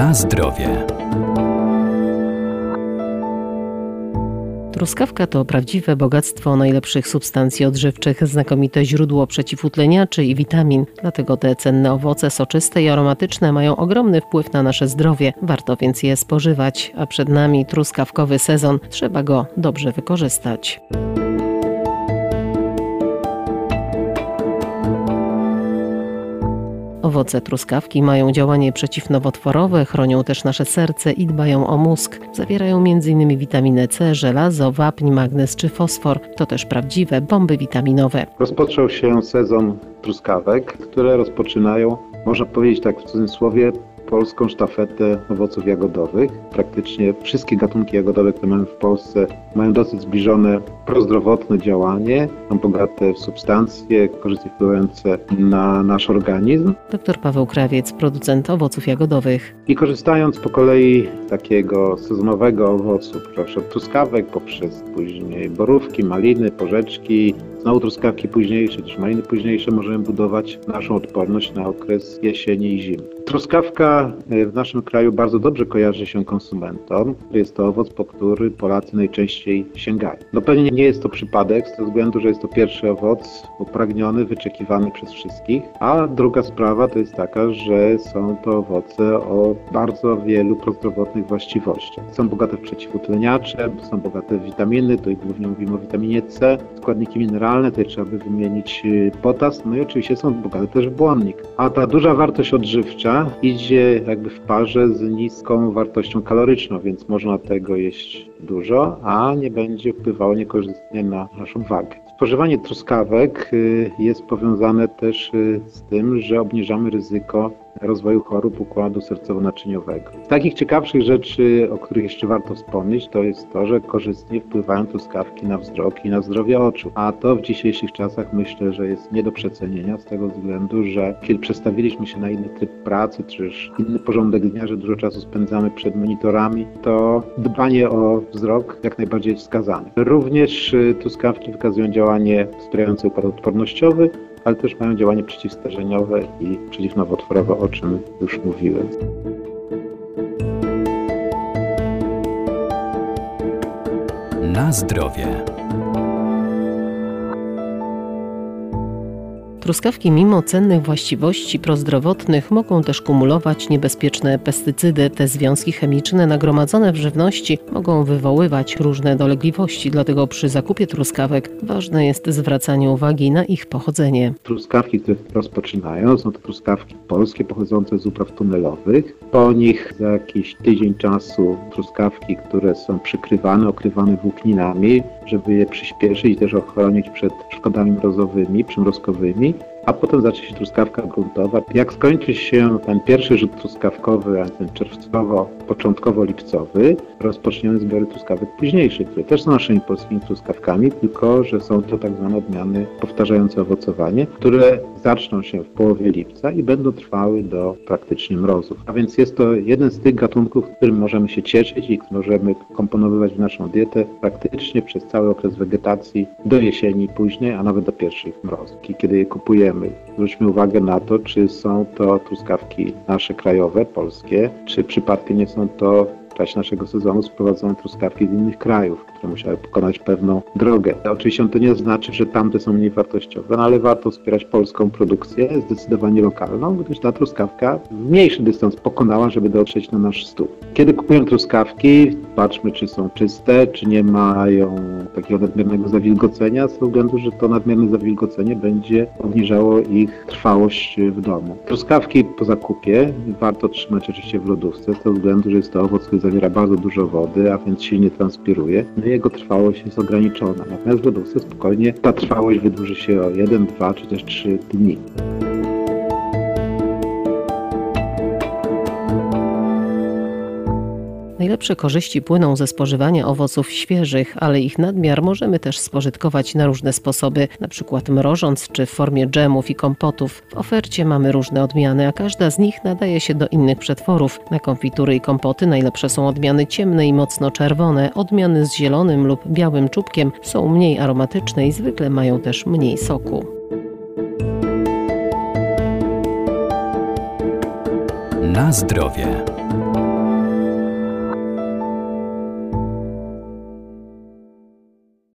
Na zdrowie. Truskawka to prawdziwe bogactwo najlepszych substancji odżywczych, znakomite źródło przeciwutleniaczy i witamin. Dlatego te cenne owoce soczyste i aromatyczne mają ogromny wpływ na nasze zdrowie. Warto więc je spożywać, a przed nami truskawkowy sezon. Trzeba go dobrze wykorzystać. Owoce truskawki mają działanie przeciwnowotworowe, chronią też nasze serce i dbają o mózg. Zawierają m.in. witaminę C, żelazo, wapń, magnez czy fosfor. To też prawdziwe bomby witaminowe. Rozpoczął się sezon truskawek, które rozpoczynają, można powiedzieć tak w cudzysłowie, polską sztafetę owoców jagodowych. Praktycznie wszystkie gatunki jagodowe, które mamy w Polsce, mają dosyć zbliżone prozdrowotne działanie, są bogate w substancje korzystnie wpływające na nasz organizm. Dr Paweł Krawiec, producent owoców jagodowych. I korzystając po kolei takiego sezonowego owocu, proszę truskawek, poprzez później borówki, maliny, porzeczki, znowu truskawki późniejsze, też maliny późniejsze, możemy budować naszą odporność na okres jesieni i zimy. Truskawka e, w naszym kraju bardzo dobrze kojarzy się konsumentom. Jest to owoc, po który Polacy najczęściej sięgają. No pewnie nie jest to przypadek, z tego względu, że jest to pierwszy owoc upragniony, wyczekiwany przez wszystkich. A druga sprawa to jest taka, że są to owoce o bardzo wielu prozdrowotnych właściwościach. Są bogate w przeciwutleniacze, są bogate w witaminy, tutaj głównie mówimy o witaminie C, składniki mineralne, tutaj trzeba by wymienić y, potas, no i oczywiście są bogate też w błonnik. A ta duża wartość odżywcza idzie jakby w parze z niską wartością kaloryczną, więc można tego jeść dużo, a nie będzie wpływało niekorzystnie na naszą wagę. Spożywanie truskawek y, jest powiązane też y, z tym, że obniżamy ryzyko rozwoju chorób układu sercowo-naczyniowego. Z takich ciekawszych rzeczy, o których jeszcze warto wspomnieć, to jest to, że korzystnie wpływają truskawki na wzrok i na zdrowie oczu. A to w dzisiejszych czasach myślę, że jest nie do przecenienia z tego względu, że kiedy przestawiliśmy się na inny tryb pracy, czy też inny porządek dnia, że dużo czasu spędzamy przed monitorami, to dbanie o wzrok jak najbardziej jest wskazane. Również y, truskawki wykazują działanie wspierające układ odpornościowy, ale też mają działanie przeciwstarzeniowe i przeciwnowotworowe, o czym już mówiłem. Na zdrowie. Truskawki, mimo cennych właściwości prozdrowotnych, mogą też kumulować niebezpieczne pestycydy. Te związki chemiczne nagromadzone w żywności mogą wywoływać różne dolegliwości, dlatego przy zakupie truskawek ważne jest zwracanie uwagi na ich pochodzenie. Truskawki, które rozpoczynają, są to truskawki polskie pochodzące z upraw tunelowych. Po nich za jakiś tydzień czasu truskawki, które są przykrywane, okrywane włókninami, żeby je przyspieszyć i też ochronić przed szkodami mrozowymi, przymrozkowymi you. A potem zacznie się truskawka gruntowa. Jak skończy się ten pierwszy rzut truskawkowy, a ten czerwcowo-początkowo-lipcowy, rozpoczniemy zbiory truskawek późniejszych, które też są naszymi polskimi truskawkami, tylko że są to tak zwane odmiany powtarzające owocowanie, które zaczną się w połowie lipca i będą trwały do praktycznie mrozów. A więc jest to jeden z tych gatunków, którym możemy się cieszyć i możemy komponować w naszą dietę praktycznie przez cały okres wegetacji do jesieni później, a nawet do pierwszych mrozów. I kiedy je kupujemy Zwróćmy uwagę na to, czy są to truskawki nasze krajowe, polskie, czy przypadkiem nie są to naszego sezonu sprowadzone truskawki z innych krajów które musiały pokonać pewną drogę. Oczywiście to nie znaczy, że tamte są mniej wartościowe, no ale warto wspierać polską produkcję, zdecydowanie lokalną, gdyż ta truskawka mniejszy dystans pokonała, żeby dotrzeć na nasz stół. Kiedy kupujemy truskawki, patrzmy, czy są czyste, czy nie mają takiego nadmiernego zawilgocenia, z względu, że to nadmierne zawilgocenie będzie obniżało ich trwałość w domu. Truskawki po zakupie warto trzymać oczywiście w lodówce, z tego względu, że jest to owoc, który zawiera bardzo dużo wody, a więc silnie transpiruje. No jego trwałość jest ograniczona. Natomiast w lodówce spokojnie ta trwałość wydłuży się o 1, 2 czy też 3 dni. Najlepsze korzyści płyną ze spożywania owoców świeżych, ale ich nadmiar możemy też spożytkować na różne sposoby, np. mrożąc czy w formie dżemów i kompotów. W ofercie mamy różne odmiany, a każda z nich nadaje się do innych przetworów. Na konfitury i kompoty najlepsze są odmiany ciemne i mocno czerwone. Odmiany z zielonym lub białym czubkiem są mniej aromatyczne i zwykle mają też mniej soku. Na zdrowie.